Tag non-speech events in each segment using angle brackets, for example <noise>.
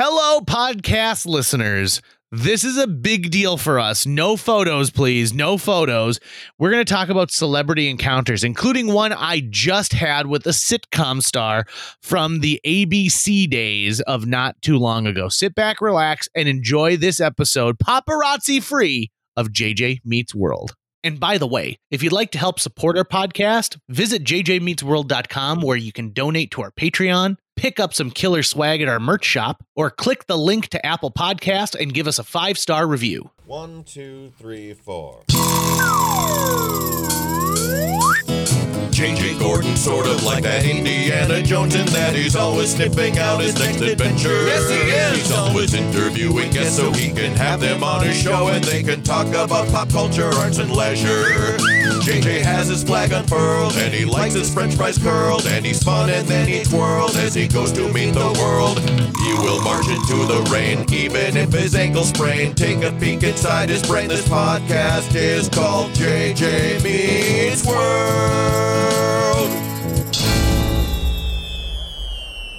Hello, podcast listeners. This is a big deal for us. No photos, please. No photos. We're going to talk about celebrity encounters, including one I just had with a sitcom star from the ABC days of not too long ago. Sit back, relax, and enjoy this episode, paparazzi free, of JJ Meets World. And by the way, if you'd like to help support our podcast, visit jjmeetsworld.com where you can donate to our Patreon, pick up some killer swag at our merch shop, or click the link to Apple Podcast and give us a five star review. One, two, three, four. <laughs> JJ Gordon, sort of like that Indiana Jones, in that he's always sniffing out his next adventure. Yes, he is. He's always interviewing guests so he can have them on his show and they can talk about pop culture, arts, and leisure. JJ has his flag unfurled and he likes his french fries curled and he's fun and then he twirls as he goes to meet the world. He will march into the rain even if his ankle sprained. Take a peek inside his brain. This podcast is called JJ Meets World.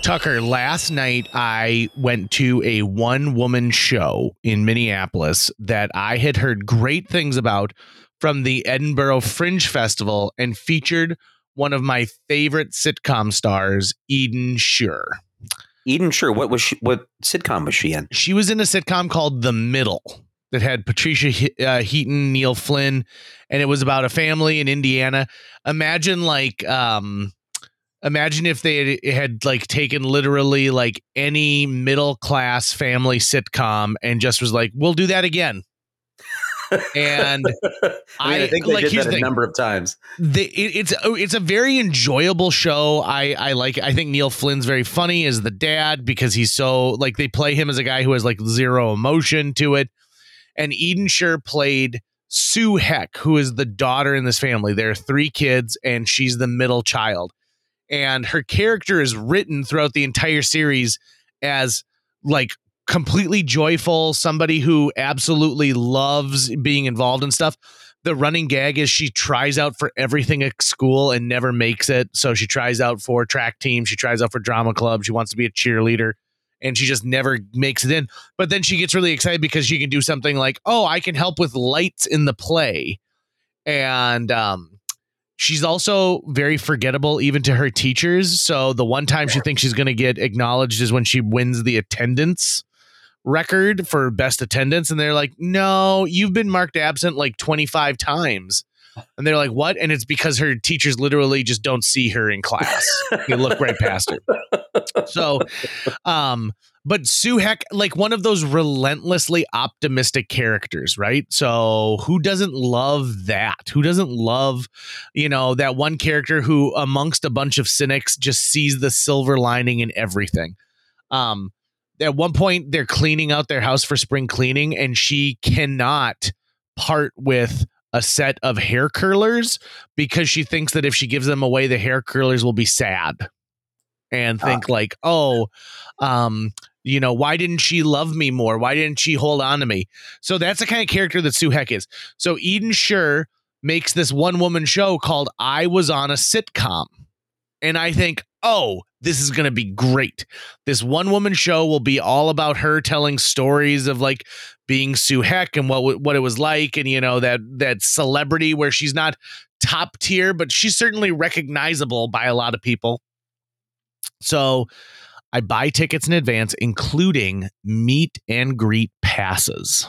Tucker, last night I went to a one woman show in Minneapolis that I had heard great things about from the Edinburgh Fringe Festival and featured one of my favorite sitcom stars, Eden Sher. Eden Sher, what was she, what sitcom was she in? She was in a sitcom called The Middle that had Patricia He- uh, Heaton, Neil Flynn, and it was about a family in Indiana. Imagine like um imagine if they had, like taken literally like any middle class family sitcom and just was like, we'll do that again. And <laughs> I, mean, I, I- think they like, did that a number of times. the, it, it's oh, it's a very enjoyable show. I I like. I think Neil Flynn's very funny as the dad because he's so like they play him as a guy who has like zero emotion to it. And Eden Sher played Sue Heck, who is the daughter in this family. There are three kids, and she's the middle child. And her character is written throughout the entire series as like completely joyful, somebody who absolutely loves being involved in stuff the running gag is she tries out for everything at school and never makes it. So she tries out for track team, she tries out for drama club, she wants to be a cheerleader, and she just never makes it in. But then she gets really excited because she can do something like, "Oh, I can help with lights in the play," and um, she's also very forgettable even to her teachers. So the one time she thinks she's going to get acknowledged is when she wins the attendance record for best attendance. And they're like no you've been marked absent like 25 times. And they're like what? And it's because her teachers literally just don't see her in class. They look right past her. So um but sue heck like one of those relentlessly optimistic characters right? So who doesn't love that? Who doesn't love you know that one character who amongst a bunch of cynics just sees the silver lining in everything? Um at one point they're cleaning out their house for spring cleaning and she cannot part with a set of hair curlers because she thinks that if she gives them away the hair curlers will be sad and think like oh um you know why didn't she love me more? Why didn't she hold on to me? So that's the kind of character that sue heck is. So eden sher makes this one woman show called i was on a sitcom. And i think oh this is going to be great. This one woman show will be all about her telling stories of like being Sue Heck and what what it was like and you know that that celebrity where she's not top tier but she's certainly recognizable by a lot of people. So I buy tickets in advance including meet and greet passes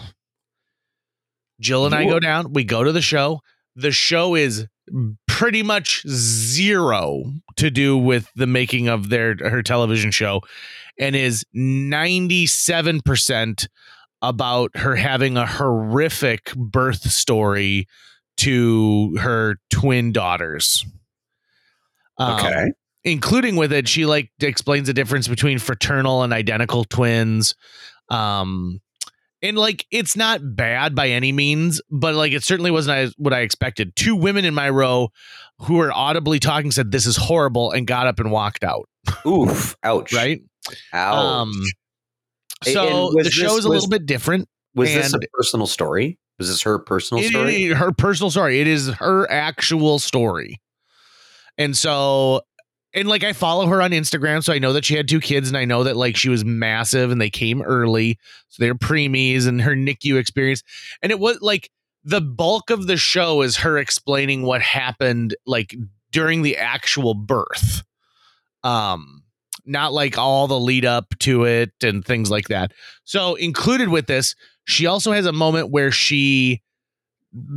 Jill and I go down we go to the show the show is pretty much zero to do with the making of their her television show and is 97% about her having a horrific birth story to her twin daughters. Um, Okay. Including with it, she like explains the difference between fraternal and identical twins. Um, and like it's not bad by any means, but like it certainly wasn't what I expected. Two women in my row who were audibly talking said this is horrible and got up and walked out. Oof. Ouch. Right. Ouch. Um, so the show is a little bit different. was this a personal story? Was this her personal It- story? it- her personal story. It is her actual story. And so and like I follow her on Instagram, so I know that she had two kids, and I know that like she was massive, and they came early, so they're preemies, and her NICU experience, and it was like the bulk of the show is her explaining what happened like during the actual birth, um, not like all the lead up to it and things like that. So included with this, she also has a moment where she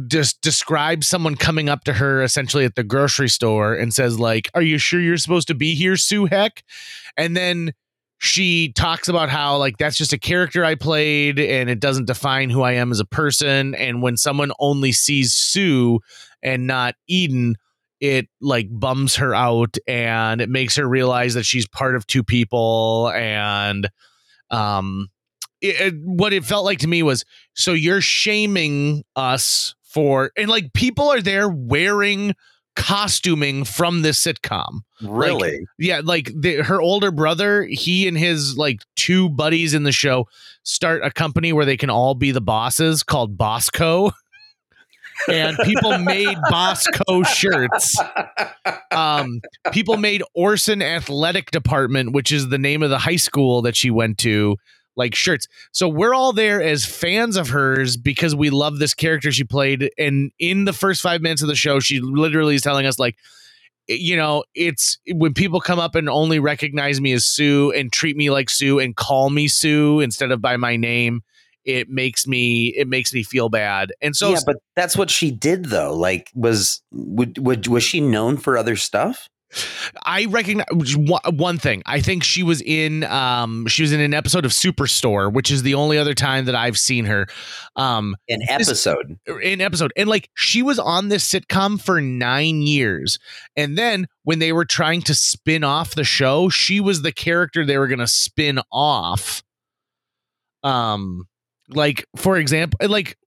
just describes someone coming up to her essentially at the grocery store and says like are you sure you're supposed to be here sue heck? And then she talks about how like that's just a character i played and it doesn't define who i am as a person. And when someone only sees sue and not eden it like bums her out and it makes her realize that she's part of two people and um it, it- what it felt like to me was so you're shaming us for and like people are there wearing costuming from this sitcom. Really? yeah like the, her older brother he and his like two buddies in the show start a company where they can all be the bosses called bosco. <laughs> And people made bosco shirts. Um people made orson athletic department which is the name of the high school that she went to like shirts so we're all there as fans of hers because we love this character she played and in the first five minutes of the show she literally is telling us like you know it's when people come up and only recognize me as sue and treat me like sue and call me sue instead of by my name it makes me it makes me feel bad and so yeah, but that's what she did though. Like, was would, would was she known for other stuff? I recognize one thing. I think she was in um she was in an episode of Superstore, which is the only other time that I've seen her um An episode. in episode. And like she was on this sitcom for 9 years. And then when they were trying to spin off the show, she was the character they were going to spin off. Um like for example, like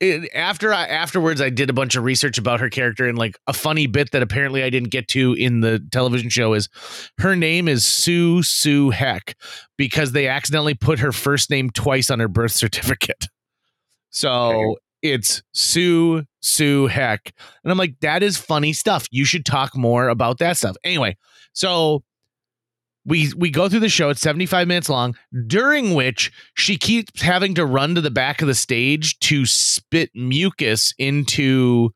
it, after I afterwards I did a bunch of research about her character and like a funny bit that apparently I didn't get to in the television show is her name is Sue Sue Heck because they accidentally put her first name twice on her birth certificate. So it's Sue Sue Heck. And I'm like that is funny stuff. You should talk more about that stuff. Anyway, so we we go through the show it's 75 minutes long during which she keeps having to run to the back of the stage to spit mucus into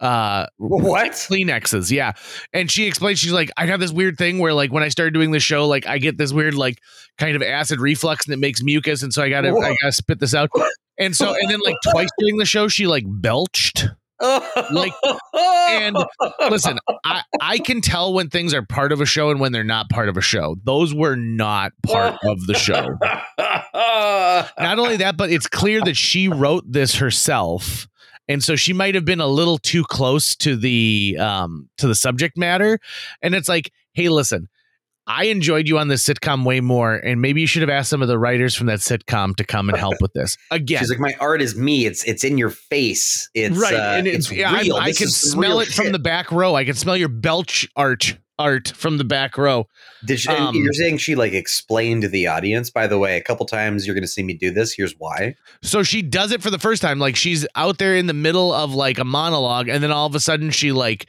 uh What? Kleenexes, yeah. And she explains she's like, I have this weird thing where like when I started doing the show, like I get this weird like kind of acid reflux and it makes mucus, and so I gotta I gotta spit this out. And so and then like twice during the show, she like belched. Like, and Listen, I, I can tell when things are part of a show and when they're not part of a show. Those were not part <laughs> of the show. Not only that, but it's clear that she wrote this herself. And so she might have been a little too close to the um to the subject matter. And it's like, hey, listen, I enjoyed you on this sitcom way more, and maybe you should have asked some of the writers from that sitcom to come and help with this. <laughs> Again, She's like, my art is me. It's it's in your face. It's right, uh, and it's, it's yeah, I- real. I, This can smell real it from the back row. I can smell your belch art art from the back row. Did she, um, you're saying she like explained to the audience? By the way, a couple times you're going to see me do this. Here's why. So she does it for the first time. Like she's out there in the middle of like a monologue, and then all of a sudden she like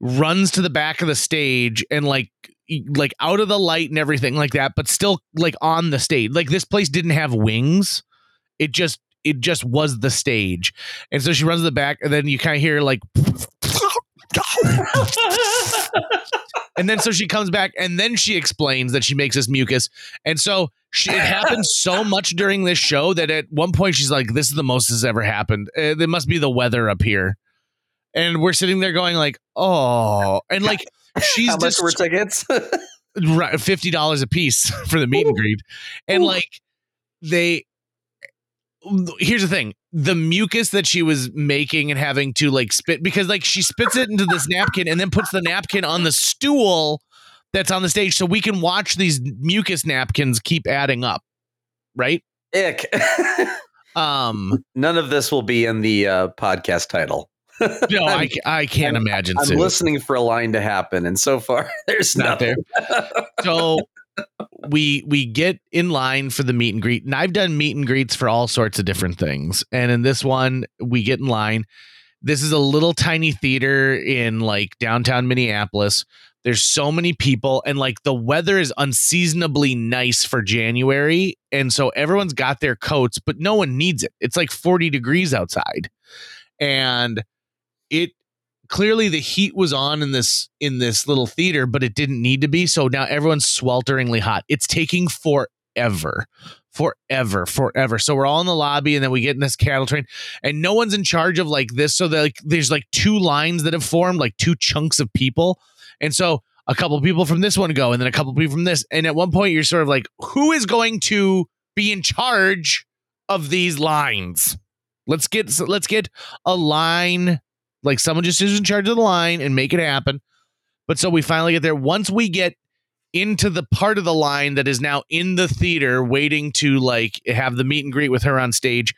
runs to the back of the stage and like like out of the light and everything like that, but still like on the stage. Like this place didn't have wings. It just it just was the stage. And so she runs to the back, and then you kind of hear like <laughs> and then so she comes back and then she explains that she makes this mucus and so she, it happens so much during this show that at one point she's like this is the most has ever happened eh, it must be the weather up here and we're sitting there going like oh and like she's How much just were tickets? <laughs> right, fifty dollars a piece <laughs> for the meet and greet, and Ooh. like they. Here's the thing: the mucus that she was making and having to like spit because like she spits it into this napkin and then puts the napkin on the stool that's on the stage, so we can watch these mucus napkins keep adding up, right? Ick. <laughs> Um, None of this will be in the uh, podcast title. <laughs> no, I, I can't imagine. I'm Sue. listening for a line to happen, and so far <laughs> there's Not nothing. so we we get in line for the meet and greet and i've done meet and greets for all sorts of different things and in this one we get in line this is a little tiny theater in like downtown minneapolis There's so many people, and like the weather is unseasonably nice for January. And so everyone's got their coats, but no one needs it. It's like 40 degrees outside. And it clearly the heat was on in this in this little theater, but it didn't need to be. So now everyone's swelteringly hot. It's taking forever. Forever, forever. So we're all in the lobby, and then we get in this cattle train, and no one's in charge of like this. So like there's like two lines that have formed, like two chunks of people, and so a couple people from this one go, and then a couple people from this, and at one point you're sort of like, who is going to be in charge of these lines? Let's get let's get a line like someone just is in charge of the line and make it happen. But so we finally get there. Once we get into the part of the line that is now in the theater waiting to like have the meet and greet with her on stage,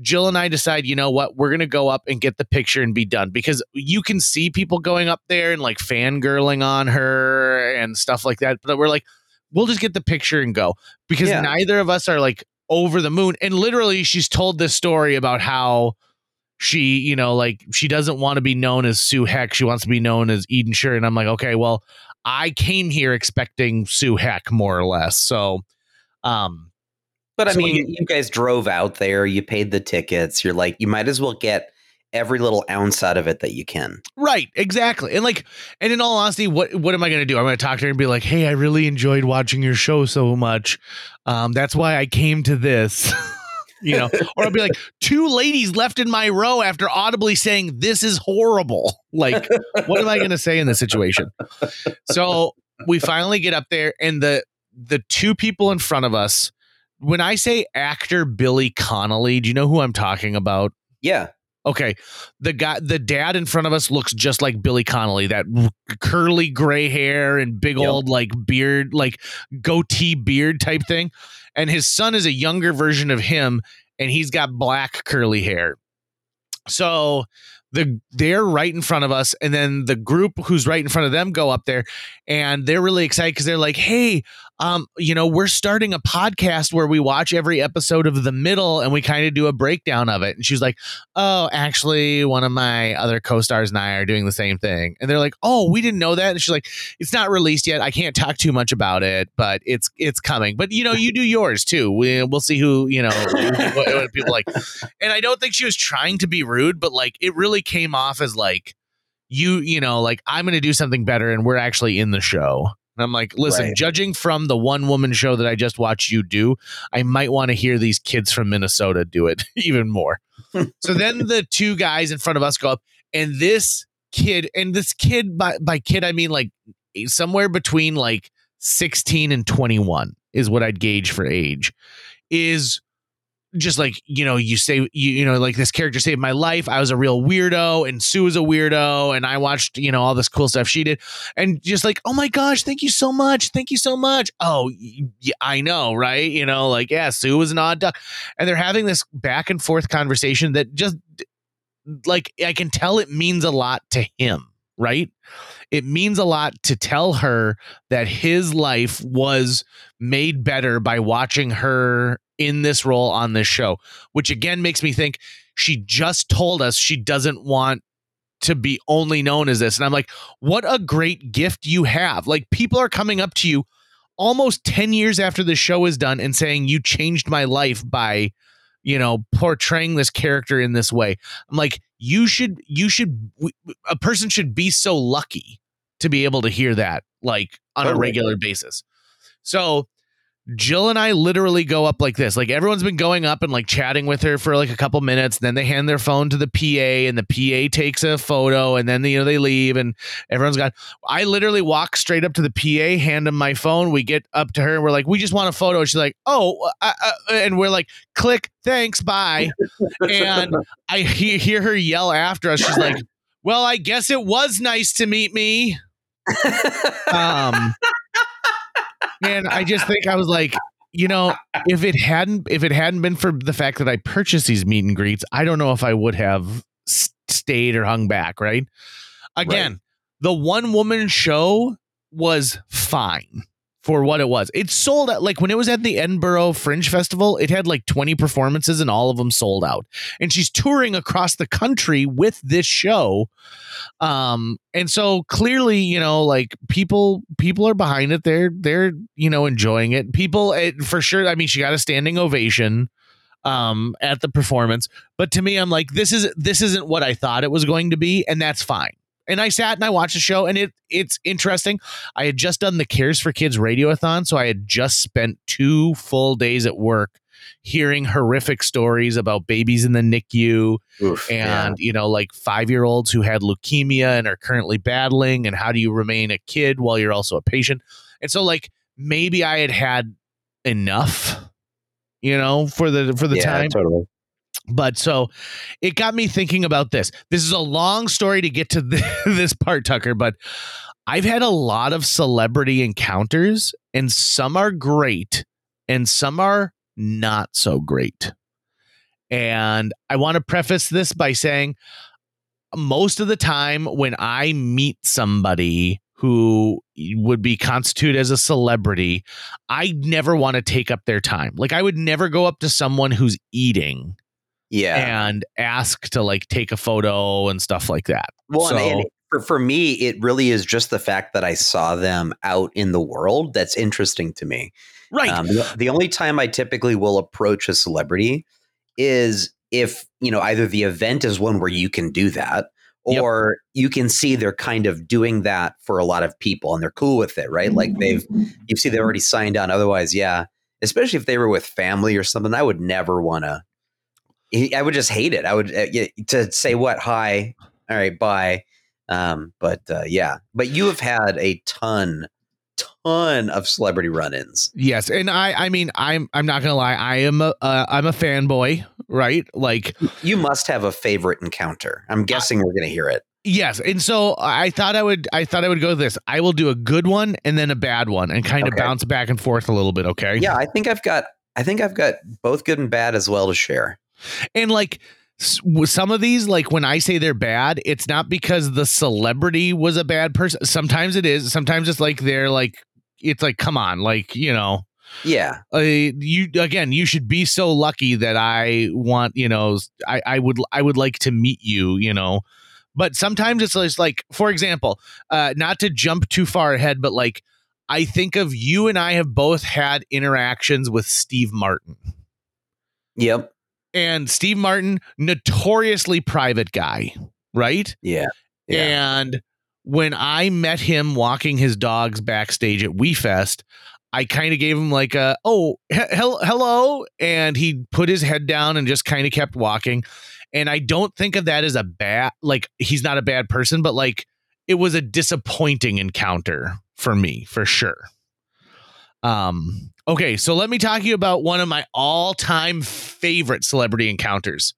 Jill and I decide, you know what, we're gonna go up and get the picture and be done because you can see people going up there and like fangirling on her and stuff like that. But we're like, we'll just get the picture and go because Yeah. neither of us are like over the moon. And literally, she's told this story about how she, you know, like she doesn't want to be known as Sue Heck. She wants to be known as Eden Sher. And I'm like, okay, well, I came here expecting Sue Heck more or less. So, um, But I So mean, you- you guys drove out there, you paid the tickets. You're like, you might as well get every little ounce out of it that you can. Right, exactly. And like, and in all honesty, what what am I going to do? I'm going to talk to her and be like, "Hey, I really enjoyed watching your show so much. Um, that's why I came to this." <laughs> you know, or I'll be like, two ladies left in my row after audibly saying, This is horrible. Like, what am I going to say in this situation? So we finally get up there, and the the two people in front of us, when I say actor Billy Connolly, do you know who I'm talking about? Yeah. Okay, the guy, the dad in front of us looks just like Billy Connolly. That curly gray hair and big Yep. old like beard, like goatee beard type thing. And his son is a younger version of him, and he's got black curly hair. So the they're right in front of us, and then the group who's right in front of them go up there, and they're really excited because they're like, "Hey, um, you know, we're starting a podcast where we watch every episode of The Middle, and we kind of do a breakdown of it." And she's like oh, actually, one of my other co stars and I are doing the same thing. And they're like, oh, we didn't know that. And she's like, it's not released yet. I can't talk too much about it, but it's it's coming. But you know, you do yours too. We, we'll see who you know what, what people like. And I don't think she was trying to be rude, but like it really came off as like you you know like I'm going to do something better, and we're actually in the show. And I'm like, listen, Right. judging from the one woman show that I just watched you do, I might want to hear these kids from Minnesota do it <laughs> even more. <laughs> so then the two guys in front of us go up, and this kid, and this kid by by kid I mean like somewhere between like 16 and 21 is what I'd gauge for age, is just like you know you say you, you know like this character saved my life. I was a real weirdo and sue was a weirdo and i watched you know all this cool stuff she did. And just like oh my gosh thank you so much thank you so much. Oh I know right? You know like yeah sue was an odd duck. And they're having this back and forth conversation that just like i can tell it means a lot to him right? It means a lot to tell her that his life was made better by watching her in this role on this show, which again makes me think she just told us she doesn't want to be only known as this. And I'm like, what a great gift you have. Like, people are coming up to you almost 10 years after the show is done and saying, You changed my life by, you know, portraying this character in this way. I'm like, you should, you should, a person should be so lucky to be able to hear that, like on a regular basis. So, Jill and I literally go up like this. Like everyone's been going up and like chatting with her for like a couple minutes. Then they hand their phone to the PA and the PA takes a photo and then you know they leave and everyone's got I literally walk straight up to the PA, hand him my phone. We get up to her and we're like, "We just want a photo." She's like, "Oh," uh, uh, and we're like, "Click, thanks, bye." and <laughs> I he- hear her yell after us. She's like, "Well, I guess it was nice to meet me." <laughs> um and i just think i was like you know if it hadn't if it hadn't been for the fact that i purchased these meet and greets i don't know if i would have stayed or hung back right. Again the one woman show was fine for what it was. It sold out like when it was at the Edinburgh Fringe Festival, it had like 20 performances and all of them sold out. And she's touring across the country with this show. Um and so clearly, you know, like people people are behind it. They're they're, you know, enjoying it. People it, for sure, I mean, she got a standing ovation um at the performance, but to me I'm like this is this isn't what I thought it was going to be and that's fine and I sat and I watched the show, and it it's interesting. I had just done the Cares for Kids radiothon, so I had just spent two full days at work hearing horrific stories about babies in the NICU Oof, and you know like five year olds who had leukemia and are currently battling, and how do you remain a kid while you're also a patient? And so like maybe I had had enough, you know, for the for the yeah, time totally. But so it got me thinking about this. This is a long story to get to <laughs> this part, Tucker, but I've had a lot of celebrity encounters, and some are great, and some are not so great. And I want to preface this by saying most of the time when I meet somebody who would be constituted as a celebrity, I never want to take up their time. Like I would never go up to someone who's eating Yeah. and ask to like take a photo and stuff like that. Well, So- and for, for me, it really is just the fact that I saw them out in the world that's interesting to me. Right. Um, the, the only time I typically will approach a celebrity is if, you know, either the event is one where you can do that Yep. or you can see they're kind of doing that for a lot of people and they're cool with it, right? Like they've, you see, they've already signed on. Otherwise, yeah, especially if they were with family or something, I would never want to. I would just hate it. I would uh, to say what hi, all right, bye. Um, but uh, yeah, but you have had a ton, ton of celebrity run-ins. yes, and I I mean I'm I'm not gonna lie I am a uh, I'm a fanboy right like You must have a favorite encounter. I'm guessing we're gonna hear it. yes and so I thought I would I thought I would go this I will do a good one and then a bad one and kind of bounce back and forth a little bit okay Yeah, I think I've got. I think I've got both good and bad as well to share. And like some of these like when I say they're bad it's not because the celebrity was a bad person sometimes it is sometimes it's like they're like it's like come on like you know. Yeah, uh, you again you should be so lucky that i want you know i i would i would like to meet you you know. But sometimes it's just like for example uh not to jump too far ahead but like i think of you and i have both had interactions with steve martin. Yep, and steve martin notoriously private guy right yeah, yeah. and when I met him walking his dogs backstage at WeFest, I kind of gave him like a oh he- hello, and he put his head down and just kind of kept walking. And I don't think of that as a bad like he's not a bad person, but like it was a disappointing encounter for me for sure. Um. Okay, so let me talk to you about one of my all-time favorite celebrity encounters.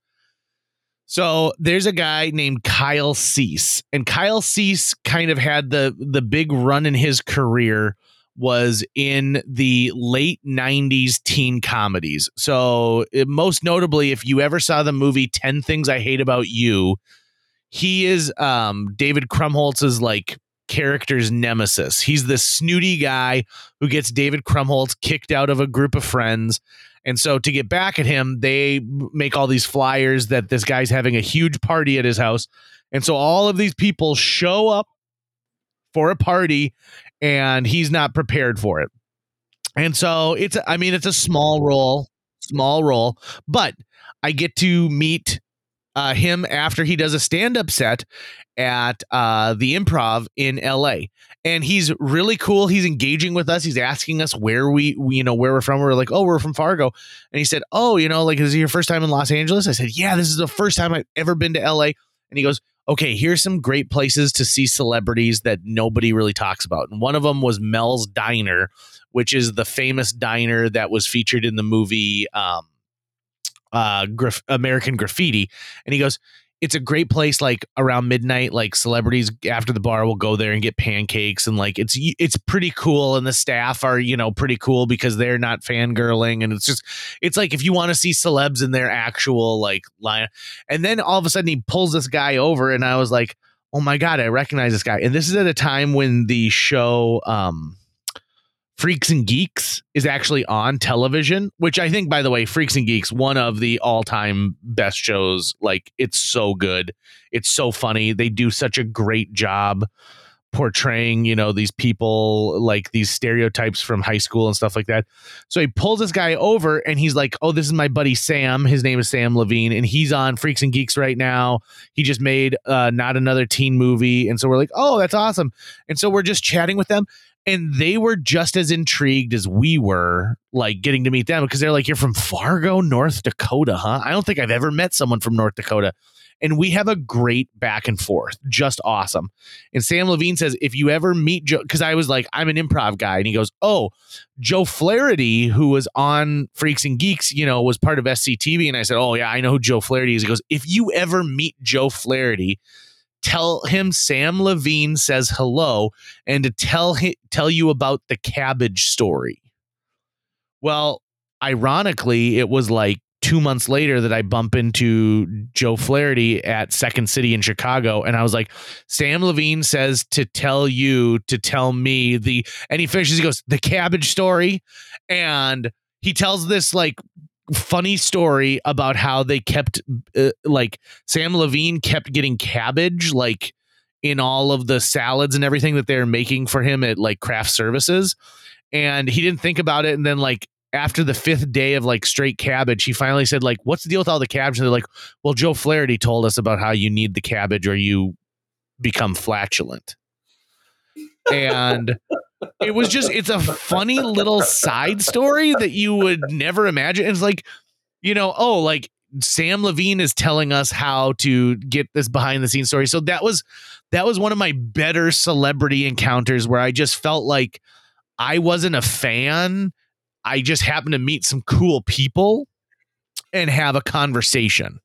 So there's a guy named Kyle Cease, and Kyle Cease kind of had the the big run in his career was in the late 90s teen comedies. So most notably if you ever saw the movie 10 Things I Hate About You, he is um David Krumholtz's like character's nemesis. He's the snooty guy who gets David Krumholtz kicked out of a group of friends and so to get back at him, they make all these flyers that this guy's having a huge party at his house. And so all of these people show up for a party and he's not prepared for it. And so it's I mean it's a small role, small role, but I get to meet uh, him after he does a stand-up set at uh, the Improv in L.A. And he's really cool. He's engaging with us. He's asking us where we, we, you know, where we're from. We're like, oh, we're from Fargo. And he said, oh, you know, like, is it your first time in Los Angeles? I said, yeah, this is the first time I've ever been to L.A. And he goes, okay, here's some great places to see celebrities that nobody really talks about. And one of them was Mel's Diner, which is the famous diner that was featured in the movie um, uh, Graf- American Graffiti. And he goes, it's a great place like around midnight like celebrities after the bar will go there and get pancakes and like it's it's pretty cool and the staff are you know pretty cool because they're not fangirling and it's just it's like if you want to see celebs in their actual like line and then all of a sudden he pulls this guy over and I was like oh my god I recognize this guy and this is at a time when the show um Freaks and Geeks is actually on television, which I think, by the way, Freaks and Geeks, one of the all time best shows. Like, it's so good. It's so funny. They do such a great job portraying, you know, these people, like these stereotypes from high school and stuff like that. So he pulls this guy over and he's like, Oh, this is my buddy Sam. His name is Sam Levine, and he's on Freaks and Geeks right now. He just made uh, not another teen movie. And so we're like, Oh, that's awesome. And so we're just chatting with them and they were just as intrigued as we were like getting to meet them because they're like you're from fargo north dakota huh? I don't think i've ever met someone from north dakota. And we have a great back and forth just awesome. And sam levine says if you ever meet joe because i was like i'm an improv guy. And he goes oh joe flaherty who was on freaks and geeks you know was part of sctv and i said oh yeah i know who joe flaherty is. He goes if you ever meet joe flaherty tell him Sam Levine says hello and to tell him, tell you about the cabbage story. Well, ironically, it was like two months later that I bump into Joe Flaherty at Second City in Chicago. And I was like, Sam Levine says to tell you to tell me the, and he finishes, he goes, the cabbage story. And he tells this like funny story about how they kept uh, like Sam Levine kept getting cabbage like in all of the salads and everything that they're making for him at like craft services. And he didn't think about it. And then like after the fifth day of like straight cabbage he finally said like what's the deal with all the cabbage? And they're like well joe flaherty told us about how you need the cabbage or you become flatulent. And <laughs> it was just it's a funny little side story that you would never imagine. It's like, you know, oh, like Sam Levine is telling us how to get this behind the scenes story. So that was that was one of my better celebrity encounters where I just felt like I wasn't a fan. I just happened to meet some cool people and have a conversation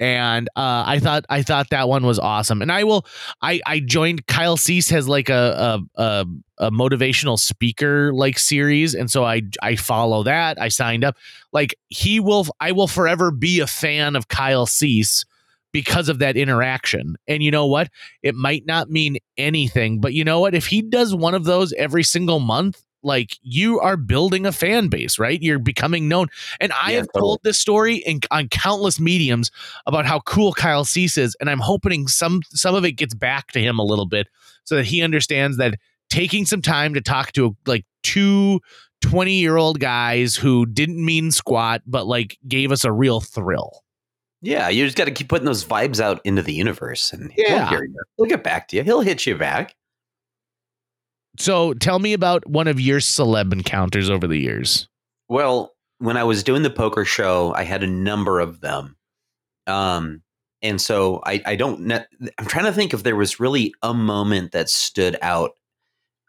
and uh, I thought I thought that one was awesome. And I will I I joined Kyle Cease has like a a, a a motivational speaker like series, and so I I follow that. I signed up. Like he will I will forever be a fan of Kyle Cease because of that interaction. And you know what? It might not mean anything, but you know what? If he does one of those every single month, like you are building a fan base, right? You're becoming known. And I yeah, have totally. told this story in, on countless mediums about how cool Kyle Cease is, and I'm hoping some some of it gets back to him a little bit so that he understands that taking some time to talk to like two 20 year old guys who didn't mean squat, but like gave us a real thrill. Yeah, you just got to keep putting those vibes out into the universe, and yeah. he'll, he'll get back to you. He'll hit you back. So tell me about one of your celeb encounters over the years. Well, when I was doing the poker show, I had a number of them. Um, and so I, I don't, ne- I'm trying to think if there was really a moment that stood out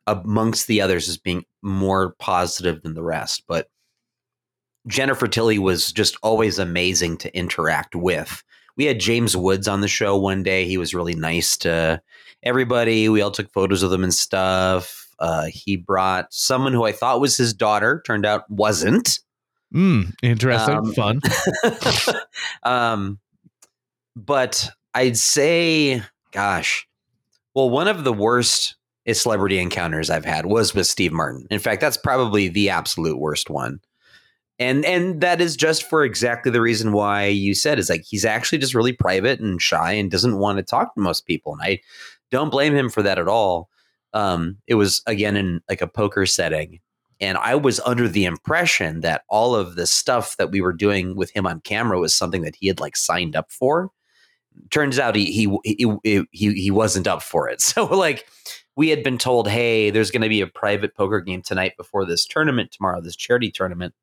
amongst the others as being more positive than the rest. But Jennifer Tilly was just always amazing to interact with. We had James Woods on the show one day. He was really nice to everybody. We all took photos of them and stuff. Uh, he brought someone who I thought was his daughter, turned out wasn't. Mm, interesting, um, fun. <laughs> um, but I'd say, gosh, well, one of the worst celebrity encounters I've had was with Steve Martin. In fact, that's probably the absolute worst one. And and that is just for exactly the reason why you said is like he's actually just really private and shy and doesn't want to talk to most people. And I don't blame him for that at all. Um, it was again in like a poker setting. And I was under the impression that all of the stuff that we were doing with him on camera was something that he had like signed up for. Turns out he he he he, he wasn't up for it. <laughs> So like we had been told, hey, there's going to be a private poker game tonight before this tournament tomorrow, this charity tournament.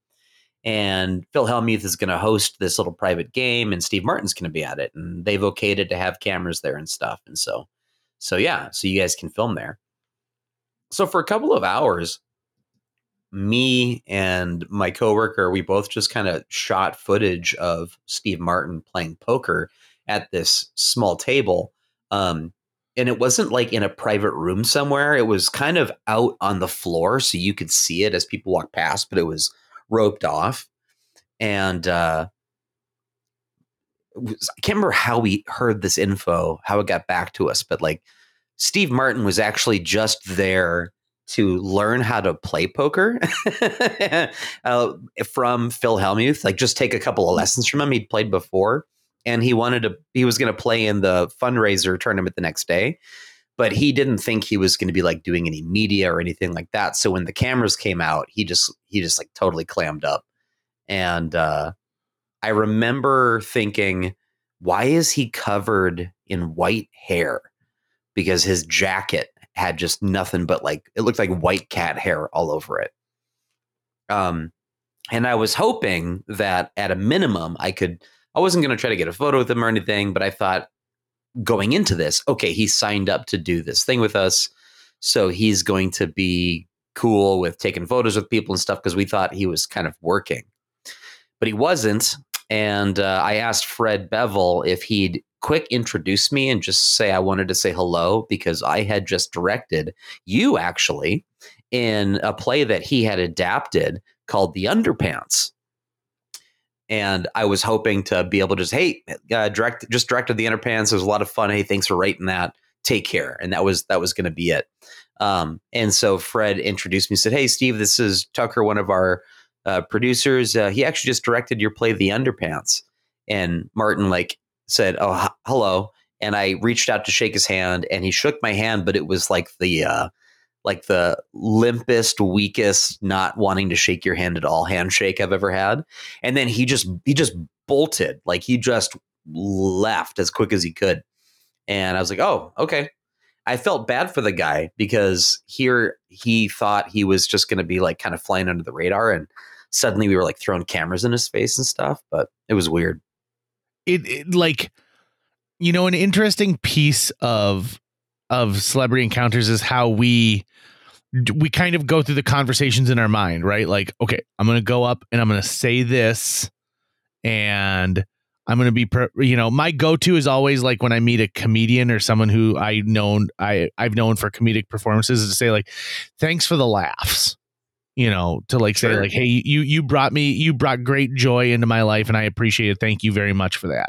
And Phil Hellmuth is going to host this little private game, and Steve Martin's going to be at it. And they've okayed it to have cameras there and stuff. And so so yeah, so you guys can film there. So for a couple of hours, me and my coworker, we both just kind of shot footage of Steve Martin playing poker at this small table. Um, and it wasn't like in a private room somewhere. It was kind of out on the floor so you could see it as people walk past, but it was roped off. And uh, was, I can't remember how we heard this info, how it got back to us, but like Steve Martin was actually just there to learn how to play poker <laughs> uh, from Phil Hellmuth. Like, just take a couple of lessons from him. He'd played before, and he wanted to. He was going to play in the fundraiser tournament the next day, but he didn't think he was going to be like doing any media or anything like that. So when the cameras came out, he just he just like totally clammed up, and uh, I remember thinking, why is he covered in white hair? Because his jacket had just nothing but like it looked like white cat hair all over it. Um, and I was hoping that at a minimum I could. I wasn't going to try to get a photo with him or anything, but I thought going into this, okay, he signed up to do this thing with us, so he's going to be cool with taking photos with people and stuff because we thought he was kind of working, but he wasn't. And uh, I asked Fred Bevel if he'd quick introduce me and just say I wanted to say hello because I had just directed you actually in a play that he had adapted called The Underpants. And I was hoping to be able to just, hey, uh, direct, just directed The Underpants. It was a lot of fun. Hey, thanks for writing that. Take care. And that was that was going to be it. Um, and so Fred introduced me, said, "Hey, Steve, this is Tucker, one of our uh, producers. Uh, he actually just directed your play, The Underpants." And Martin like said, "Oh, h- hello," and I reached out to shake his hand, and he shook my hand, but it was like the uh, like the limpest, weakest, not wanting to shake your hand at all handshake I've ever had. And then he just he just bolted, like he just left as quick as he could, and I was like, "Oh, okay." I felt bad for the guy because here he thought he was just going to be like kind of flying under the radar, and suddenly we were like throwing cameras in his face and stuff. But it was weird it, it like you know an interesting piece of of celebrity encounters is how we we kind of go through the conversations in our mind right like okay i'm gonna go up and i'm gonna say this and i'm gonna be you know my go-to is always like when i meet a comedian or someone who i known i i've known for comedic performances is to say like thanks for the laughs you know, to like sure. say like, hey, you you brought me you brought great joy into my life, and I appreciate it. Thank you very much for that.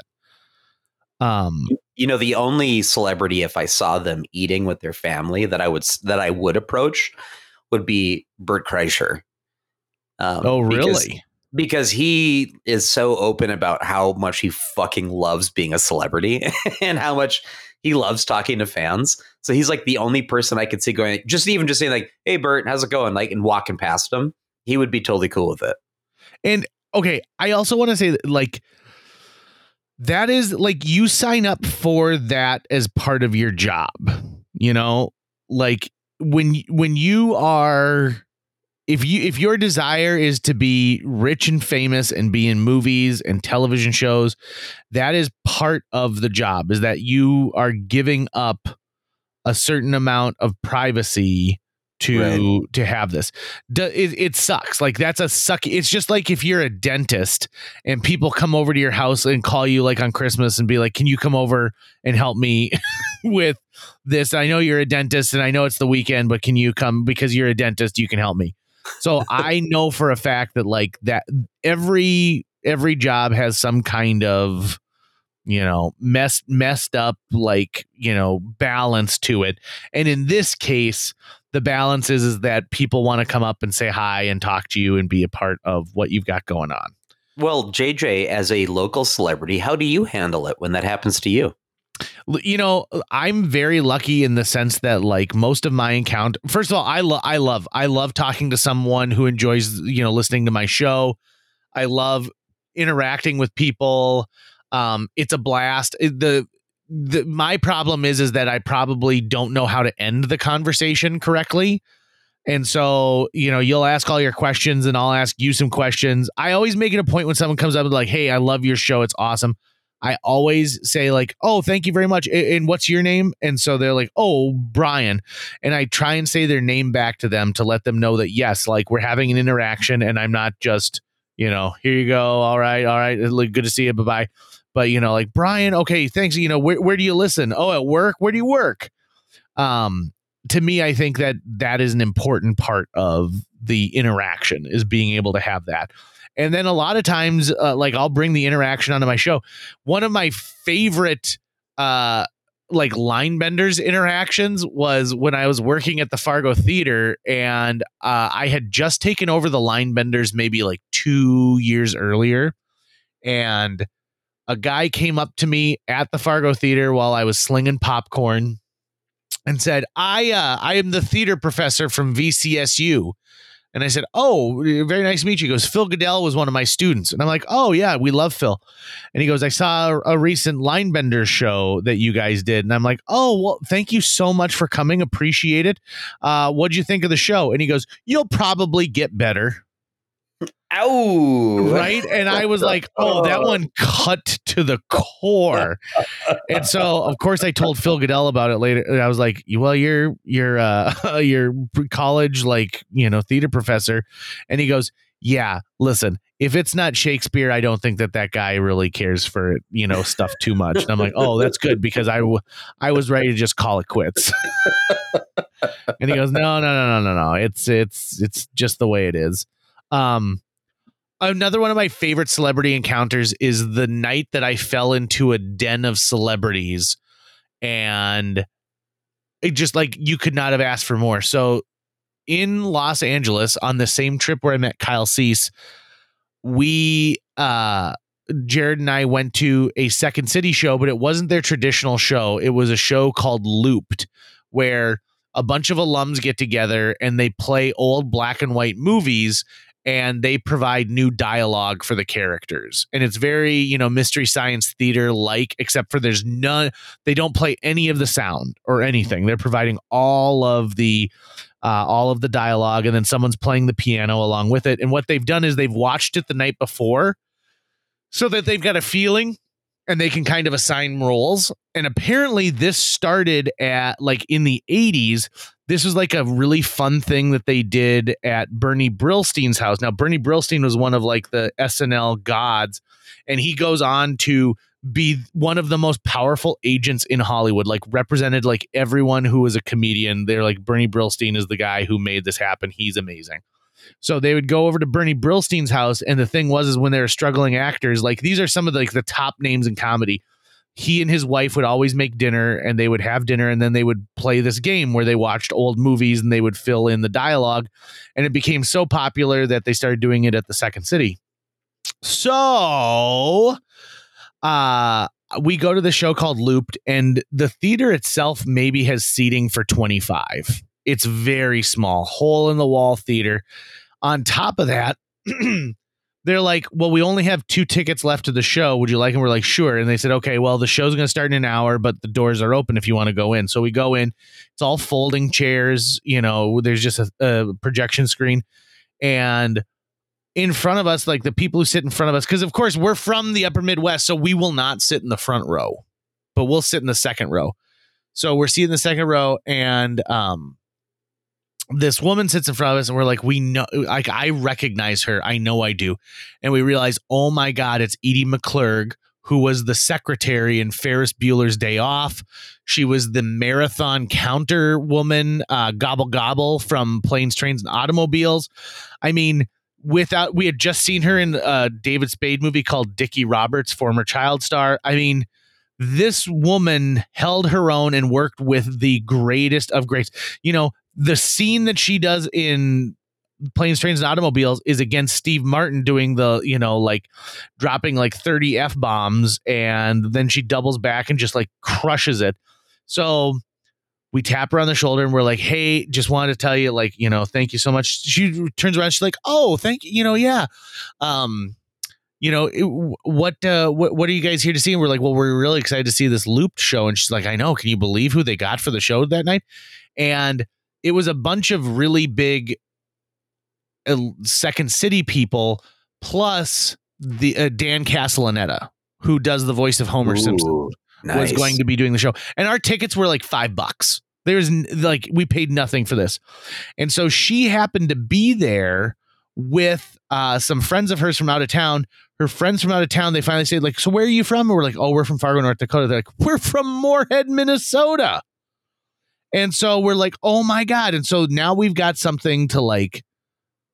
Um, you know, the only celebrity if I saw them eating with their family that I would that I would approach would be Bert Kreischer. Um, oh, really? Because, because he is so open about how much he fucking loves being a celebrity <laughs> and how much he loves talking to fans. So he's like the only person I could see going, just even just saying like, "Hey, Bert, how's it going?" Like, and walking past him, he would be totally cool with it. And okay, I also want to say that, like, that is like you sign up for that as part of your job. You know, like when when you are if you if your desire is to be rich and famous and be in movies and television shows that is part of the job is that you are giving up a certain amount of privacy to right. to have this. It, it sucks. Like that's a sucky it's just like if you're a dentist and people come over to your house and call you like on christmas and be like can you come over and help me <laughs> with this? I know you're a dentist and i know it's the weekend but can you come because you're a dentist you can help me so <laughs> I know for a fact that like that every every job has some kind of you know messed messed up like you know balance to it. And in this case the balance is is that people want to come up and say hi and talk to you and be a part of what you've got going on. Well jj as a local celebrity how do you handle it when that happens to you you know i'm very lucky in the sense that like most of my encounter first of all i love i love i love talking to someone who enjoys you know listening to my show i love interacting with people um it's a blast the the my problem is is that i probably don't know how to end the conversation correctly and so, you know, you'll ask all your questions and I'll ask you some questions. I always make it a point when someone comes up and like, "Hey, I love your show. It's awesome." I always say like, "Oh, thank you very much." And what's your name? And so they're like, "Oh, Brian." And I try and say their name back to them to let them know that yes, like we're having an interaction and I'm not just, you know, here you go. All right, all right. Good to see you. Bye-bye. But, you know, like, "Brian, okay, thanks. You know, where where do you listen? Oh, at work. Where do you work?" Um to me, I think that that is an important part of the interaction is being able to have that. And then a lot of times, uh, like I'll bring the interaction onto my show. One of my favorite uh, like line benders interactions was when I was working at the Fargo Theater and uh, I had just taken over the line benders maybe like two years earlier. And a guy came up to me at the Fargo Theater while I was slinging popcorn and said, I uh, I am the theater professor from VCSU. And I said, Oh, very nice to meet you. He goes, Phil Goodell was one of my students. And I'm like, Oh, yeah, we love Phil. And he goes, I saw a recent Linebender show that you guys did. And I'm like, Oh, well, thank you so much for coming. Appreciate it. Uh, what'd you think of the show? And he goes, You'll probably get better. Ow! Right. And I was like, Oh, that one cut to the core. and so of course I told Phil Goodell about it later. And I was like, Well, you're you're uh <laughs> you're college like, you know, theater professor. And he goes, Yeah, listen, if it's not Shakespeare, I don't think that that guy really cares for you know stuff too much. And I'm like, oh, that's good because I, w- I was ready to just call it quits. <laughs> and he goes, no, no, no, no, no, no. It's it's it's just the way it is. Um, another one of my favorite celebrity encounters is the night that I fell into a den of celebrities, and it just like you could not have asked for more. So in Los Angeles on the same trip where I met Kyle Cease we uh Jared and I went to a Second City show, but it wasn't their traditional show. It was a show called Looped, where a bunch of alums get together and they play old black and white movies and they provide new dialogue for the characters. And it's very, you know, mystery science theater like, except for there's none, they don't play any of the sound or anything. They're providing all of the uh, all of the dialogue, and then someone's playing the piano along with it. And what they've done is they've watched it the night before so that they've got a feeling and they can kind of assign roles. And apparently, this started at like in the 80s. This was like a really fun thing that they did at Bernie Brillstein's house. Now, Bernie Brillstein was one of like the SNL gods, and he goes on to be one of the most powerful agents in Hollywood, like represented like everyone who was a comedian. They're like Bernie Brillstein is the guy who made this happen. He's amazing. So they would go over to Bernie Brillstein's house, and the thing was, is when they were struggling actors, like these are some of the, like the top names in comedy. He and his wife would always make dinner, and they would have dinner, and then they would play this game where they watched old movies and they would fill in the dialogue, and it became so popular that they started doing it at the Second City. So, uh, we go to the show called Looped, and the theater itself maybe has seating for 25. It's very small, hole in the wall theater. On top of that, <clears throat> they're like, Well, we only have two tickets left to the show. Would you like them? We're like, Sure. And they said, Okay, well, the show's going to start in an hour, but the doors are open if you want to go in. So we go in. It's all folding chairs. You know, there's just a, a projection screen. And in front of us, like the people who sit in front of us, because of course we're from the upper Midwest, so we will not sit in the front row, but we'll sit in the second row. So we're seeing the second row, and um, this woman sits in front of us, and we're like, we know, like I recognize her, I know I do, and we realize, oh my god, it's Edie McClurg, who was the secretary in Ferris Bueller's Day Off. She was the marathon counter woman, uh, Gobble Gobble from Planes, Trains, and Automobiles. I mean without we had just seen her in a David Spade movie called Dickie Roberts, former child star. I mean, this woman held her own and worked with the greatest of greats. You know, the scene that she does in planes trains and automobiles is against steve martin doing the you know like dropping like 30 f-bombs and then she doubles back and just like crushes it so we tap her on the shoulder and we're like, hey, just wanted to tell you, like, you know, thank you so much. She turns around, she's like, oh, thank you, you know, yeah. Um, you know, it, what, uh, what, what are you guys here to see? And we're like, well, we're really excited to see this looped show. And she's like, I know. Can you believe who they got for the show that night? And it was a bunch of really big uh, Second City people, plus the uh, Dan Castellaneta, who does the voice of Homer Ooh. Simpson Nice. was going to be doing the show. And our tickets were like five bucks. There's like, we paid nothing for this. And so she happened to be there with uh, some friends of hers from out of town. Her friends from out of town, they finally say, like, so where are you from? And we're like, oh, we're from Fargo, North Dakota. They're like, we're from Moorhead, Minnesota. And so we're like, oh my God. And so now we've got something to like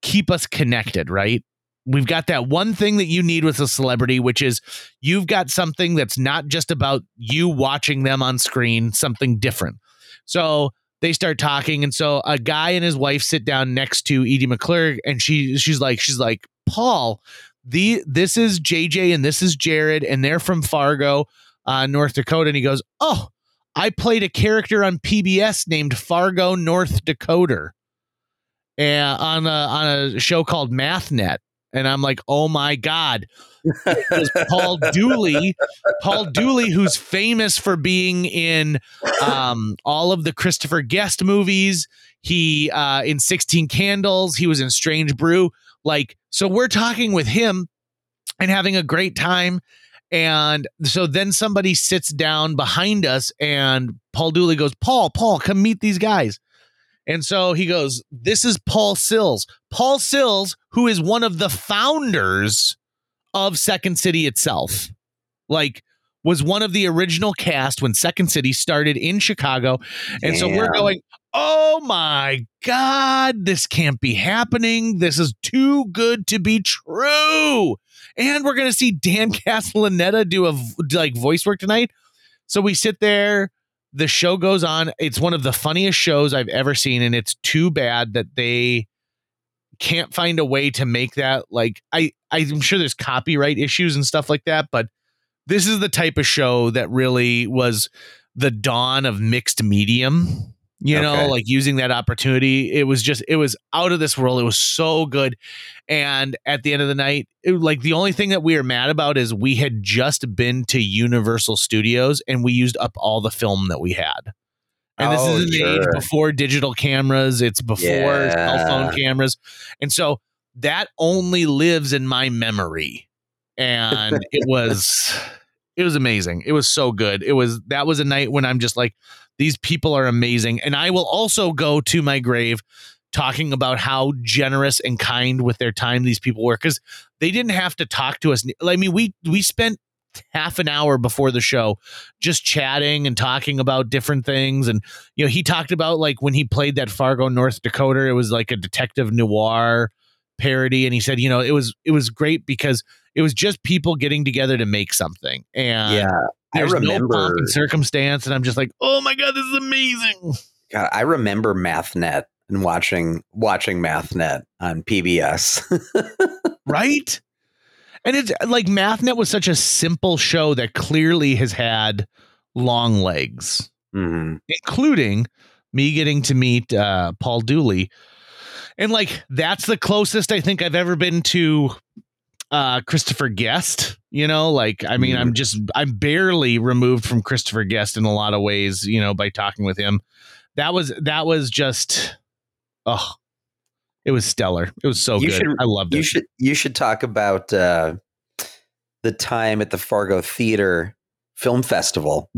keep us connected, right? we've got that one thing that you need with a celebrity, which is you've got something that's not just about you watching them on screen, something different. So they start talking, and so a guy and his wife sit down next to Edie McClurg, and she she's like she's like Paul, the this is JJ and this is Jared, and they're from Fargo, uh, North Dakota, and he goes, oh. I played a character on PBS named Fargo North Dakota and on a on a show called MathNet. And I'm like, oh my God. <laughs> Paul Dooley, Paul Dooley, who's famous for being in um, all of the Christopher Guest movies. He uh, in 16 Candles, he was in Strange Brew. Like, so we're talking with him and having a great time. And so then somebody sits down behind us, and Paul Dooley goes, Paul, Paul, come meet these guys. And so he goes, This is Paul Sills. Paul Sills, who is one of the founders of Second City itself, like, was one of the original cast when Second City started in Chicago. And so we're going, Oh my God, this can't be happening. This is too good to be true. And we're going to see Dan <laughs> Castellaneta do a like voice work tonight. So we sit there the show goes on. It's one of the funniest shows I've ever seen, and it's too bad that they can't find a way to make that like I I'm sure there's copyright issues and stuff like that, but this is the type of show that really was the dawn of mixed medium you know okay. like using that opportunity. It was just it was out of this world. It was so good. And at the end of the night it, like the only thing that we were mad about is we had just been to universal studios and we used up all the film that we had. And this oh, is in the age before digital cameras. It's before yeah. cell phone cameras. And so that only lives in my memory. And it was it was amazing it was so good it was that was a night when i'm just like these people are amazing. And I will also go to my grave talking about how generous and kind with their time these people were because they didn't have to talk to us. I mean, we we spent half an hour before the show just chatting and talking about different things and you know he talked about like when he played that Fargo North Dakota it was like a detective noir parody and he said you know it was it was great because it was just people getting together to make something and yeah there's I remember, no pomp and circumstance, and I'm just like, oh my god, this is amazing. God, I remember MathNet and watching watching MathNet on PBS. <laughs> right? And it's like MathNet was such a simple show that clearly has had long legs, mm-hmm. including me getting to meet uh, Paul Dooley. And like that's the closest I think I've ever been to uh, Christopher Guest. You know, like I mean. I'm just I'm barely removed from Christopher Guest in a lot of ways. You know, by talking with him, that was that was just oh, it was stellar. It was so you good. Should, I loved it. You should you should talk about uh, the time at the Fargo Theater Film Festival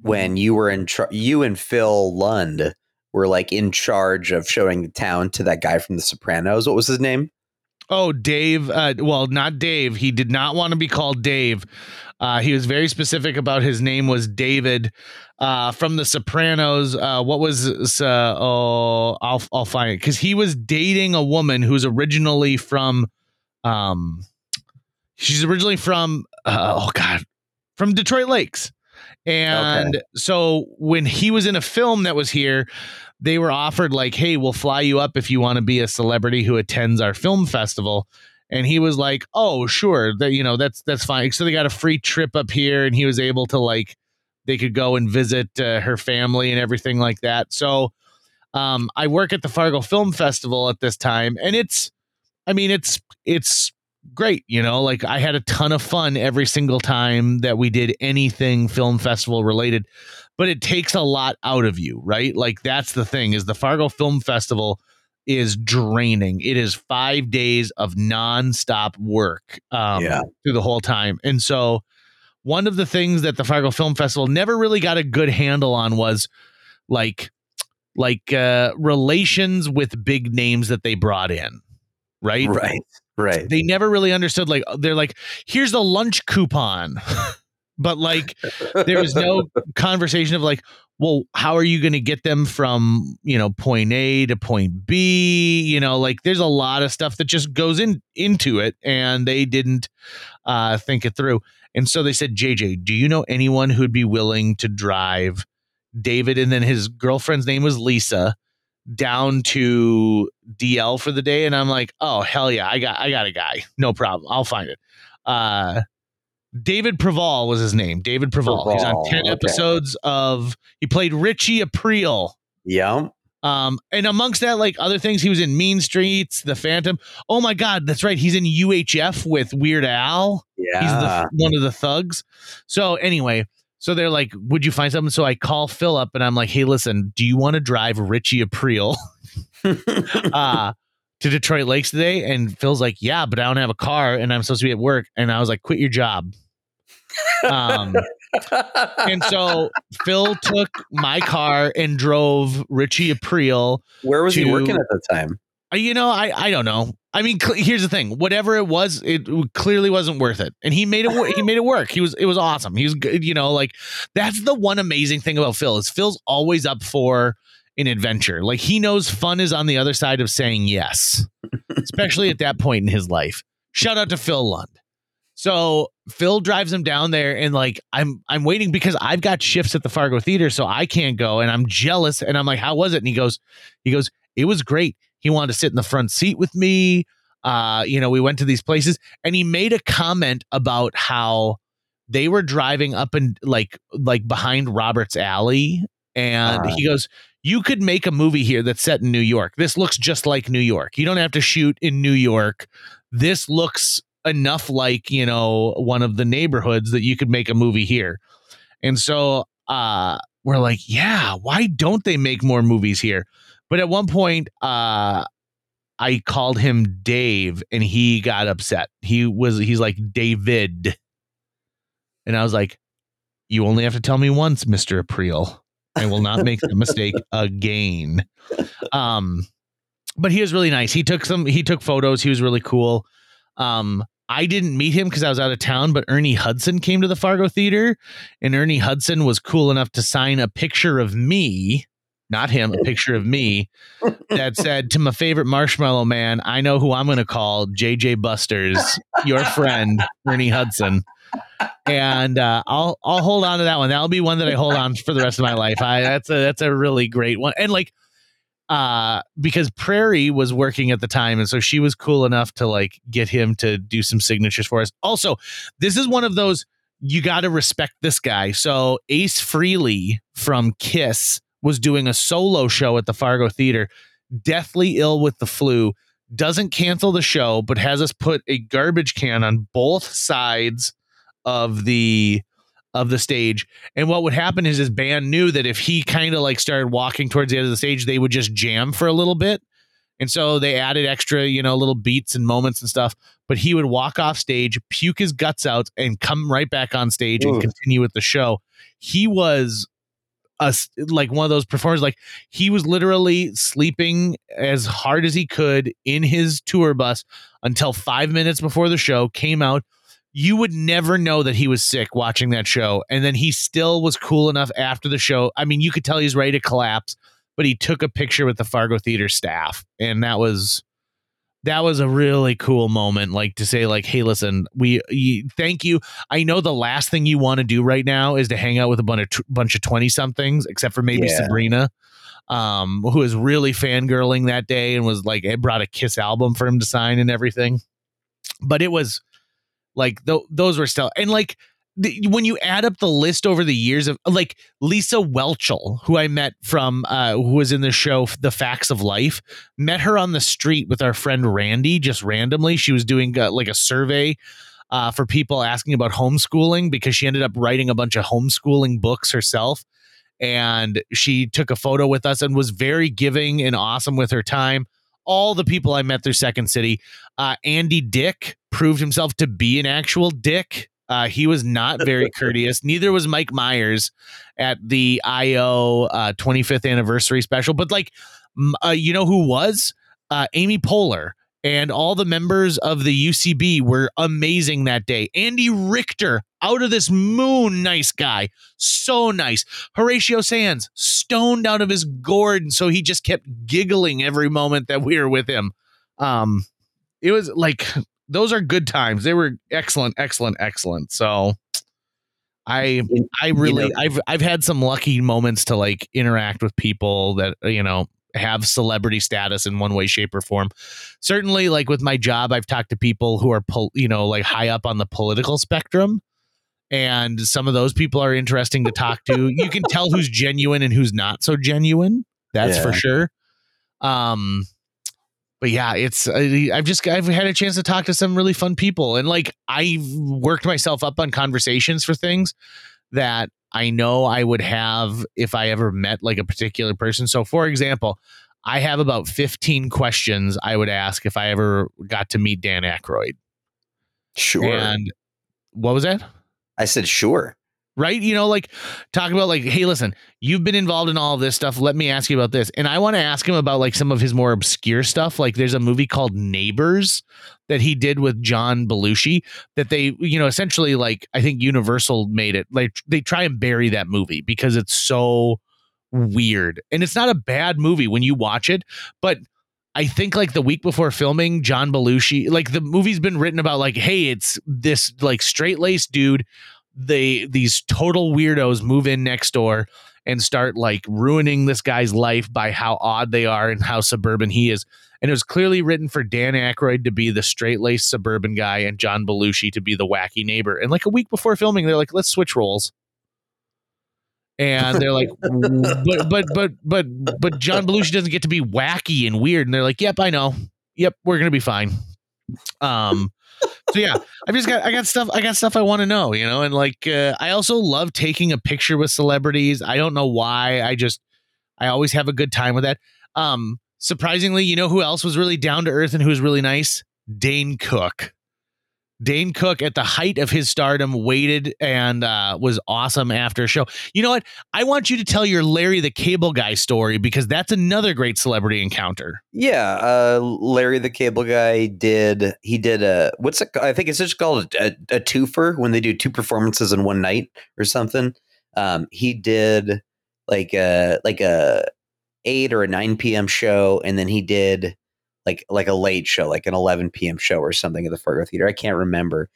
when you were in tr- you and Phil Lund were like in charge of showing the town to that guy from The Sopranos. What was his name? Oh, Dave. Uh, well, not Dave. He did not want to be called Dave. Uh, he was very specific about his name was David uh, from The Sopranos. Uh, what was uh, oh, I'll I'll find it because he was dating a woman who's originally from, um, she's originally from uh, oh god, from Detroit Lakes, and okay. so when he was in a film that was here, they were offered like, "Hey, we'll fly you up if you want to be a celebrity who attends our film festival." And he was like, "Oh, sure, that you know that's that's fine." So they got a free trip up here, and he was able to like they could go and visit uh, her family and everything like that. So um, I work at the Fargo Film Festival at this time, and it's, I mean, it's it's great. You know, like I had a ton of fun every single time that we did anything film festival related but it takes a lot out of you, right? Like that's the thing is the Fargo Film Festival is draining. It is five days of nonstop work um, yeah. through the whole time. And so one of the things that the Fargo Film Festival never really got a good handle on was like like uh relations with big names that they brought in. Right? Right. Right. They never really understood like they're like here's the lunch coupon. <laughs> but like there was no <laughs> conversation of like, well, how are you going to get them from you know point A to point B? You know, like there's a lot of stuff that just goes in into it, and they didn't uh, think it through. And so they said, JJ, do you know anyone who'd be willing to drive David? And then his girlfriend's name was Lisa down to DL for the day. And I'm like, oh hell yeah, I got I got a guy. No problem. I'll find it. Uh David Proval was his name. David Proval. He's on 10 okay. episodes of he played Richie Aprile. Yeah. Um, and amongst that, like other things, he was in Mean Streets, The Phantom. Oh my God, that's right. He's in UHF with Weird Al. Yeah. He's the one of the thugs. So anyway, so they're like, "Would you find something?" So I call Philip and I'm like, "Hey, listen, do you want to drive Richie Aprile <laughs> <laughs> uh, to Detroit Lakes today?" And Phil's like, "Yeah, but I don't have a car and I'm supposed to be at work." And I was like, "Quit your job." Um, and so Phil took my car and drove Richie Aprile Where was he working at the time? uh, You know, I I don't know. I mean, cl- here's the thing. Whatever it was, it clearly wasn't worth it, and he made it. wor- he made it work. He was. It was awesome. He was good. You know, like that's the one amazing thing about Phil is Phil's always up for an adventure. Like he knows fun is on the other side of saying yes, especially at that point in his life. Shout out to Phil Lund. So Phil drives him down there, and like I'm I'm waiting because I've got shifts at the Fargo Theater, so I can't go, and I'm jealous. And I'm like, how was it? And he goes, he goes, it was great. He wanted to sit in the front seat with me. Uh, you know, we went to these places, and he made a comment about how they were driving up and like like behind Robert's Alley, and Uh. he goes, "You could make a movie here that's set in New York. This looks just like New York. You don't have to shoot in New York. This looks enough like you know one of the neighborhoods that you could make a movie here." And so uh, we're like, "Yeah, why don't they make more movies here?" But at one point, uh, I called him Dave, and he got upset. He was he's like David, and I was like, "You only have to tell me once, Mister Aprile. I will not make the mistake <laughs> again." Um, but he was really nice. He took some. He took photos. He was really cool. Um, I didn't meet him because I was out of town, but Ernie Hudson came to the Fargo Theater, and Ernie Hudson was cool enough to sign a picture of me, not him, a picture of me that <laughs> said to my favorite marshmallow man, I know who I'm going to call JJ Busters, your friend Ernie Hudson. And uh, I'll I'll hold on to that one. That'll be one that I hold on for the rest of my life. I that's a that's a really great one. And like uh because Prairie was working at the time and so she was cool enough to like get him to do some signatures for us. Also, this is one of those you got to respect this guy. So Ace Frehley from Kiss was doing a solo show at the Fargo Theater, deathly ill with the flu, doesn't cancel the show, but has us put a garbage can on both sides of the of the stage. And what would happen is his band knew that if he kind of like started walking towards the end of the stage, they would just jam for a little bit. And so they added extra, you know, little beats and moments and stuff. But he would walk off stage, puke his guts out, and come right back on stage and continue with the show. He was a like one of those performers. Like he was literally sleeping as hard as he could in his tour bus until five minutes before the show came out. You would never know that he was sick watching that show. And then he still was cool enough after the show. I mean, you could tell he's ready to collapse, but he took a picture with the Fargo Theater staff. And that was that was a really cool moment like to say like hey listen we you, thank you i know the last thing you want to do right now is to hang out with a bunch of t- bunch of 20 somethings except for maybe Yeah. sabrina um who was really fangirling that day and was like it brought a kiss album for him to sign and everything but it was like th- those were still and like the, when you add up the list over the years of like Lisa Whelchel, who I met from uh, who was in the show The Facts of Life, met her on the street with our friend Randy just randomly. She was doing uh, like a survey uh, for people asking about homeschooling because she ended up writing a bunch of homeschooling books herself. And she took a photo with us and was very giving and awesome with her time. All the people I met through Second City, uh, Andy Dick proved himself to be an actual dick. Uh, he was not very <laughs> courteous. Neither was Mike Myers at the IO uh, 25th anniversary special. But like, uh, you know who was? Uh, Amy Poehler and all the members of the UCB were amazing that day. Andy Richter, out of this moon nice guy. So nice. Horatio Sanz, stoned out of his gourd. And so he just kept giggling every moment that we were with him. Um, it was like those are good times. They were excellent, excellent, excellent. So I I really you know, I've I've had some lucky moments to like interact with people that you know have celebrity status in one way shape or form certainly like with my job i've talked to people who are pol- you know like high up on the political spectrum and some of those people are interesting to talk to you can tell who's genuine and who's not so genuine that's yeah. for sure um but yeah it's i've just i've had a chance to talk to some really fun people and like i've worked myself up on conversations for things that I know I would have if I ever met like a particular person. So, for example, I have about 15 questions I would ask if I ever got to meet Dan Aykroyd. Sure. And what was that? I said, sure right? You know, like talk about like, hey, listen, you've been involved in all this stuff. Let me ask you about this. And I want to ask him about like some of his more obscure stuff. Like there's a movie called Neighbors that he did with John Belushi that they, you know, essentially like I think Universal made it. Like they try and bury that movie because it's so weird. And it's not a bad movie when you watch it, but I think like the week before filming, John Belushi, like the movie's been written about like, hey, it's this like straight laced dude they these total weirdos move in next door and start like ruining this guy's life by how odd they are and how suburban he is. And it was clearly written for Dan Aykroyd to be the straight laced suburban guy and John Belushi to be the wacky neighbor. And like a week before filming, they're like, let's switch roles. And they're like, but but but but but John Belushi doesn't get to be wacky and weird. And they're like, yep, I know. Yep, we're gonna be fine. Um, so yeah, I've just got I got stuff I got stuff I want to know, you know, and like uh, I also love taking a picture with celebrities. I don't know why. I just I always have a good time with that. Um, surprisingly, you know who else was really down to earth and who was really nice? Dane Cook. Dane Cook, at the height of his stardom, waited and uh, was awesome after a show. You know what? I want you to tell your Larry the Cable Guy story because that's another great celebrity encounter. Yeah, uh, Larry the Cable Guy did. He did a what's it? I think it's just called a, a, twofer when they do two performances in one night or something. Um, he did like a like a eight or a nine p.m. show, and then he did like like a late show, like an 11 p.m. show or something at the Fargo Theater. I can't remember,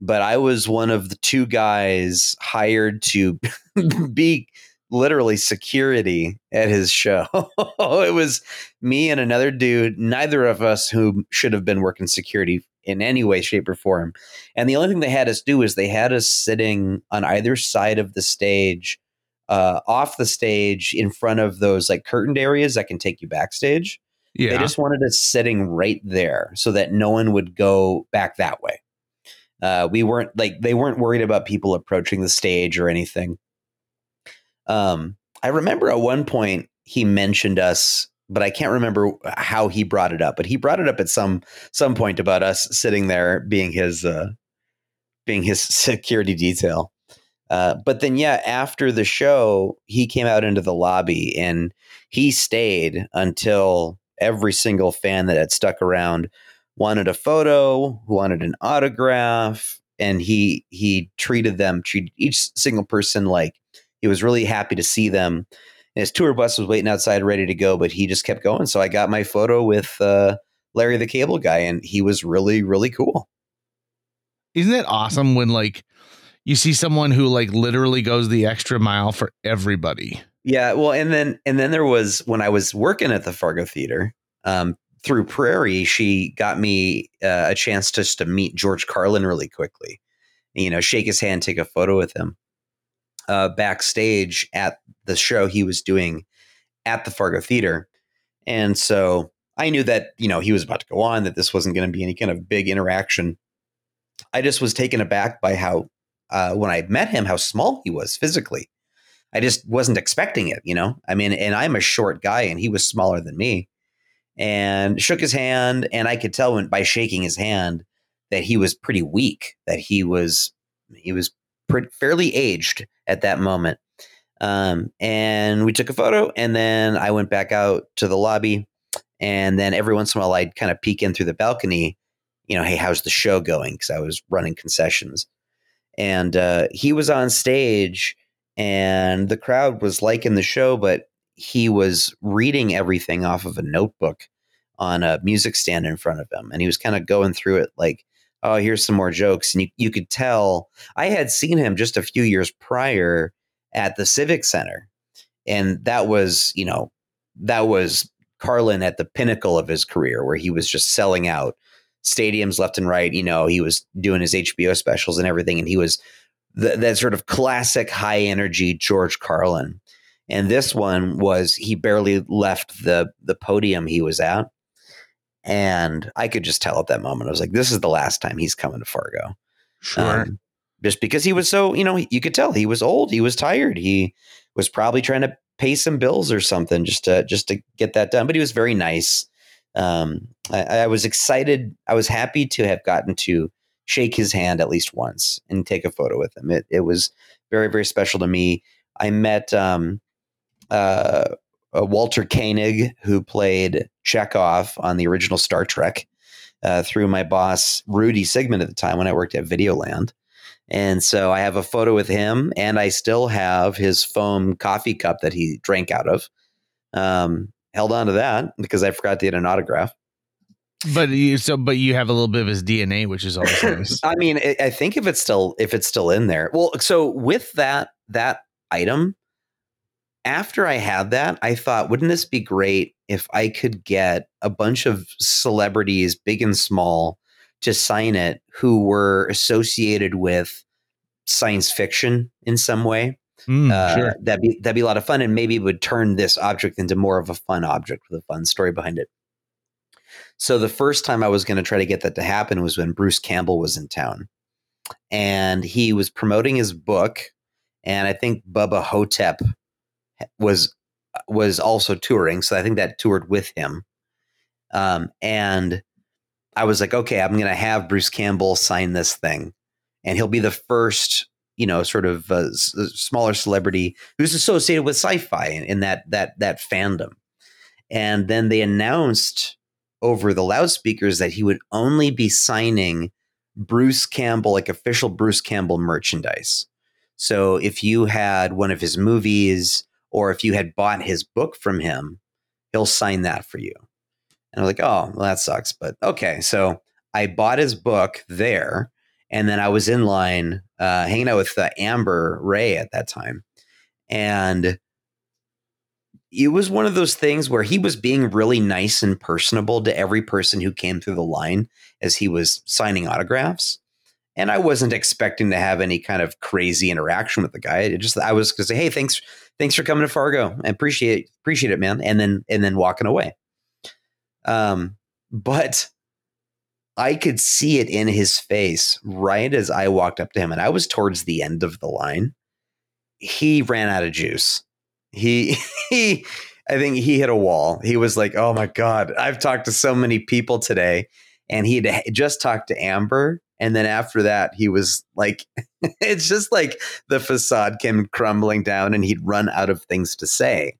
but I was one of the two guys hired to <laughs> be literally security at his show. <laughs> it was me and another dude, neither of us who should have been working security in any way, shape, or form. And the only thing they had us do is they had us sitting on either side of the stage, uh, off the stage in front of those like curtained areas that can take you backstage. Yeah. They just wanted us sitting right there so that no one would go back that way. Uh, we weren't like they weren't worried about people approaching the stage or anything. Um, I remember at one point he mentioned us, but I can't remember how he brought it up. But he brought it up at some some point about us sitting there being his uh, being his <laughs> security detail. Uh, but then, yeah, after the show, he came out into the lobby and he stayed until every single fan that had stuck around wanted a photo, wanted an autograph, and he he treated them, treated each single person like he was really happy to see them. And his tour bus was waiting outside, ready to go, but he just kept going. So I got my photo with uh, Larry the Cable Guy, and he was really really cool. Isn't it awesome when like you see someone who like literally goes the extra mile for everybody? Yeah, well, and then and then there was when I was working at the Fargo Theater um, through Prairie, she got me uh, a chance just to meet George Carlin really quickly. You know, shake his hand, take a photo with him. Uh, backstage at the show he was doing at the Fargo Theater, and so I knew that you know he was about to go on, that this wasn't going to be any kind of big interaction. I just was taken aback by how uh, when I met him, how small he was physically. I just wasn't expecting it, you know? I mean, and I'm a short guy and he was smaller than me and shook his hand. And I could tell when, by shaking his hand that he was pretty weak, that he was, he was pretty, fairly aged at that moment. Um, and we took a photo and then I went back out to the lobby. And then every once in a while, I'd kind of peek in through the balcony, you know, hey, how's the show going? Because I was running concessions. and uh, he was on stage, and the crowd was liking the show, but he was reading everything off of a notebook on a music stand in front of him, and he was kind of going through it like, "Oh, here's some more jokes," and you you could tell I had seen him just a few years prior at the Civic Center, and that was you know that was Carlin at the pinnacle of his career, where he was just selling out stadiums left and right. You know, he was doing his HBO specials and everything, and he was the, that sort of classic high energy George Carlin. And this one was he barely left the the podium he was at, and I could just tell at that moment I was like, this is the last time he's coming to Fargo. Sure. Um, just because he was so, you know, you could tell he was old, he was tired, he was probably trying to pay some bills or something just to just to get that done. But he was very nice. Um, I, I was excited. I was happy to have gotten to shake his hand at least once and take a photo with him. It it was very very special to me. I met um, uh, uh, Walter Koenig, who played Chekov on the original Star Trek, uh, through my boss Rudy Sigmund at the time when I worked at Videoland. And so I have a photo with him, and I still have his foam coffee cup that he drank out of. Um, held on to that because I forgot to get an autograph. But you so but you have a little bit of his DNA, which is always <laughs> nice. I mean, I, I think if it's still if it's still in there. Well, so with that that item, after I had that, I thought, wouldn't this be great if I could get a bunch of celebrities, big and small, to sign it who were associated with science fiction in some way. Mm, Uh, sure. That'd be that'd be a lot of fun, and maybe it would turn this object into more of a fun object with a fun story behind it. So the first time I was going to try to get that to happen was when Bruce Campbell was in town, and he was promoting his book, and I think Bubba Ho-Tep was was also touring, so I think that toured with him. Um, and I was like, okay, I'm going to have Bruce Campbell sign this thing, and he'll be the first, you know, sort of uh, s- smaller celebrity who's associated with sci-fi in, in that that that fandom. And then they announced over the loudspeakers that he would only be signing Bruce Campbell, like official Bruce Campbell merchandise. So if you had one of his movies or if you had bought his book from him, he'll sign that for you. And I'm like, oh, well, that sucks. But okay. So I bought his book there. And then I was in line uh, hanging out with uh, Amber Ray at that time. And it was one of those things where he was being really nice and personable to every person who came through the line as he was signing autographs. And I wasn't expecting to have any kind of crazy interaction with the guy. It just I was gonna say, hey, thanks, thanks for coming to Fargo. I appreciate appreciate it, man. And then and then walking away. Um, but I could see it in his face right as I walked up to him, and I was towards the end of the line. He ran out of juice. He <laughs> he I think he hit a wall. He was like, "Oh my god, I've talked to so many people today." And he just talked to Amber, and then after that, he was like, <laughs> "It's just like the facade came crumbling down, and he'd run out of things to say."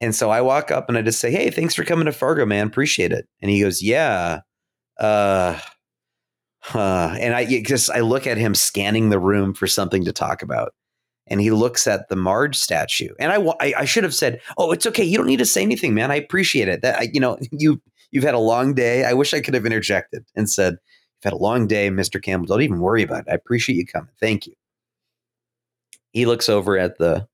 And so I walk up and I just say, "Hey, thanks for coming to Fargo, man. Appreciate it." And he goes, "Yeah." Uh, huh. And I just I look at him scanning the room for something to talk about, and he looks at the Marge statue. And I, I, I should have said, "Oh, it's okay. You don't need to say anything, man. I appreciate it. That I, you know <laughs> you you've had a long day. I wish I could have interjected and said." You've had a long day, Mr. Campbell. Don't even worry about it. I appreciate you coming. Thank you. He looks over at the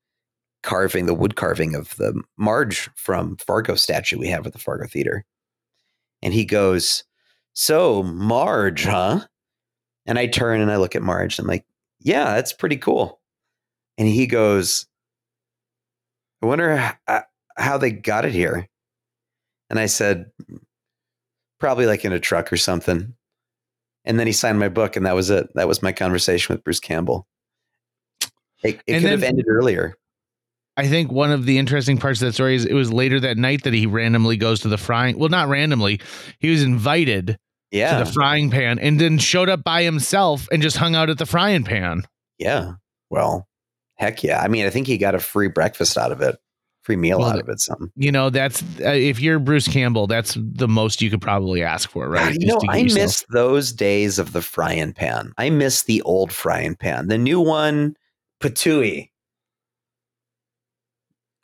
carving, the wood carving of the Marge from Fargo statue we have at the Fargo Theater. And he goes, So, Marge, huh? And I turn and I look at Marge. And I'm like, Yeah, that's pretty cool. And he goes, I wonder uh, how they got it here. And I said, Probably like in a truck or something. And then he signed my book, and that was it. That was my conversation with Bruce Campbell. It, it could have ended earlier. I think one of the interesting parts of that story is it was later that night that he randomly goes to the frying. Well, not randomly. He was invited Yeah. to the frying pan and then showed up by himself and just hung out at the frying pan. Yeah. Well, heck yeah. I mean, I think he got a free breakfast out of it. free meal Well, out of it. Something. You know, that's uh, if you're Bruce Campbell, that's the most you could probably ask for, right? You Just know, I yourself- miss those days of the frying pan. I miss the old frying pan. The new one, Patui.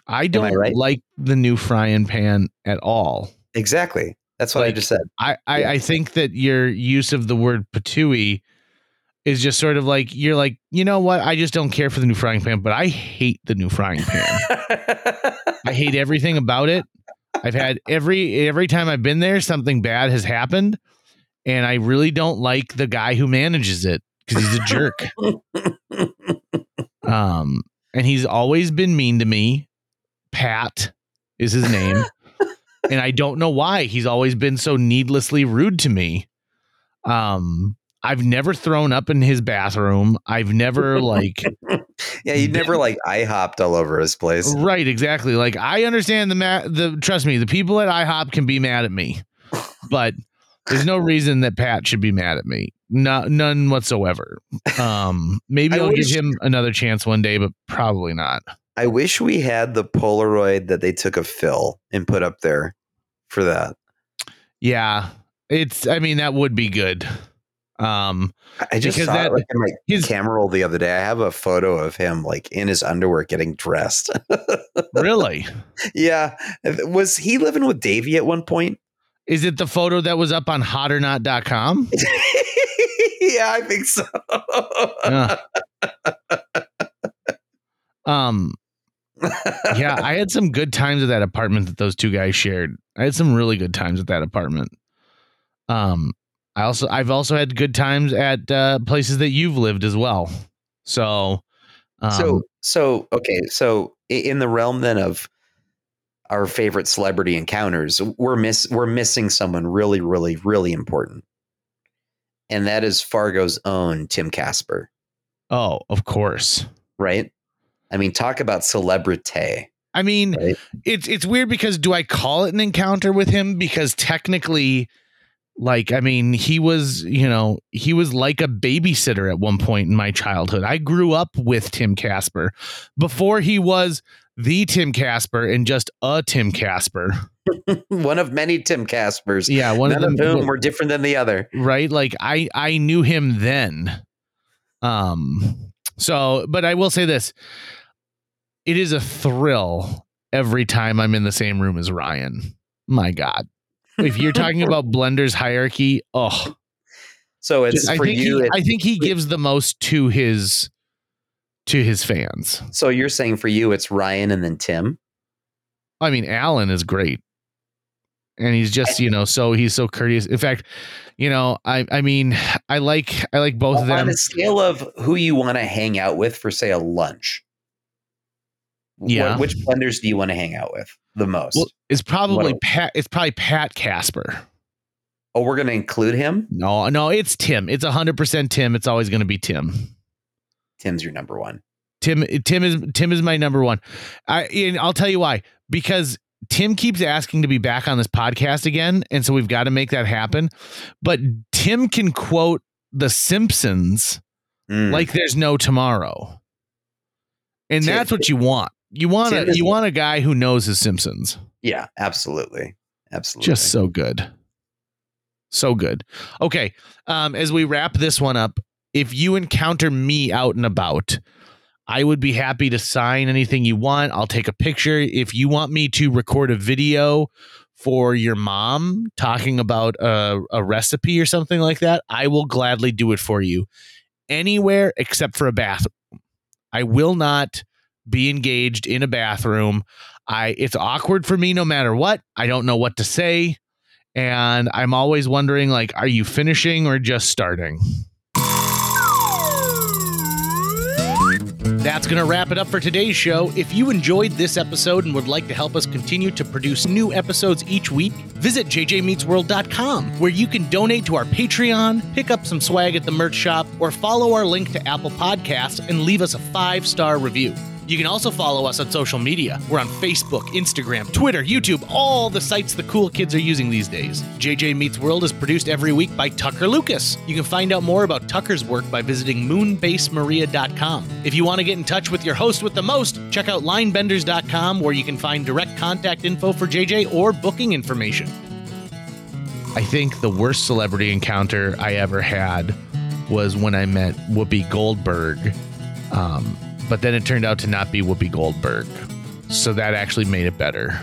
I don't right? like the new frying pan at all. Exactly. That's what I just said. I, I, Yeah. I think that your use of the word patooey is just sort of like you're like, you know what? I just don't care for the new frying pan, but I hate the new frying pan. <laughs> I hate everything about it. I've had every every time I've been there, something bad has happened, and I really don't like the guy who manages it because he's a jerk. <laughs> Um, and he's always been mean to me. Pat is his name. and I don't know why he's always been so needlessly rude to me. Um, I've never thrown up in his bathroom. I've never like <laughs> yeah, you never like I hopped all over his place. right, exactly. Like I understand the ma- the trust me, the people at IHOP can be mad at me, but there's no reason that Pat should be mad at me. No, none whatsoever. Um, maybe I'll wish- give him another chance one day, but probably not. I wish we had the Polaroid that they took of Phil and put up there for that. Yeah, it's. I mean, that would be good. Um, I- just saw that- it like in my his- camera roll the other day. I have a photo of him like in his underwear getting dressed. <laughs> really, yeah, was he living with Davey at one point? is it the photo that was up on hotornot.com? <laughs> yeah, I think so. Yeah. Um, yeah, I had some good times at that apartment that those two guys shared. I had some really good times at that apartment. Um, I also I've also had good times at uh, places that you've lived as well. So, um, so so okay so in the realm then of our favorite celebrity encounters we're miss we're missing someone really really really important and that is fargo's own tim casper oh, of course. right i mean talk about celebrity I mean, Right. it's it's weird because do I call it an encounter with him? Because technically, like, I mean, he was, you know, he was like a babysitter at one point in my childhood. I grew up with Tim Casper. Before he was the Tim Casper and just a Tim Casper. <laughs> one of many tim caspers. Yeah, one none of them whom were different than the other. Right? Like i i knew him then. Um so but i will say this. It is a thrill every time i'm in the same room as ryan. My god if you're talking about blender's hierarchy oh so it's I for think, you he, it- I think he gives the most to his to his fans. So you're saying for you it's ryan and then tim? I mean alan is great. And he's just you know so he's so courteous. In fact you know i i mean i like i like both of them. on a scale of who you want to hang out with for say a lunch Yeah. which blenders do you want to hang out with the most Well, it's probably Pat. It's probably Pat Casper. oh we're going to include him No, no, it's Tim. It's hundred percent Tim. It's always going to be Tim. tim's your number one Tim. Tim is Tim is my number one. I and I'll tell you why. Because Tim keeps asking to be back on this podcast again, and so we've got to make that happen. But Tim can quote The Simpsons Mm. like there's no tomorrow, and Tim- that's what you want. You want a you want a guy who knows his Simpsons. yeah absolutely. Absolutely. Just so good. So good. Okay um as we wrap this one up if you encounter me out and about i would be happy to sign anything you want. I'll take a picture. If you want me to record a video for your mom talking about a, a recipe or something like that i will gladly do it for you. Anywhere except for a bathroom. I will not be engaged in a bathroom I it's awkward for me no matter what. I don't know what to say. And I'm always wondering like, are you finishing or just starting? That's going to wrap it up for today's show. If you enjoyed this episode and would like to help us continue to produce new episodes each week, visit jjmeetsworld.com where you can donate to our Patreon, pick up some swag at the merch shop, or follow our link to Apple Podcasts and leave us a five star review. You can also follow us on social media. We're on Facebook, Instagram, Twitter, YouTube, all the sites the cool kids are using these days. JJ Meets World is produced every week by Tucker Lucas. You can find out more about Tucker's work by visiting moonbasemaria.com. If you want to get in touch with your host with the most, check out linebenders.com where you can find direct contact info for JJ or booking information. I think the worst celebrity encounter I ever had was when I met Whoopi Goldberg. Um, but then it turned out to not be Whoopi Goldberg. So that actually made it better.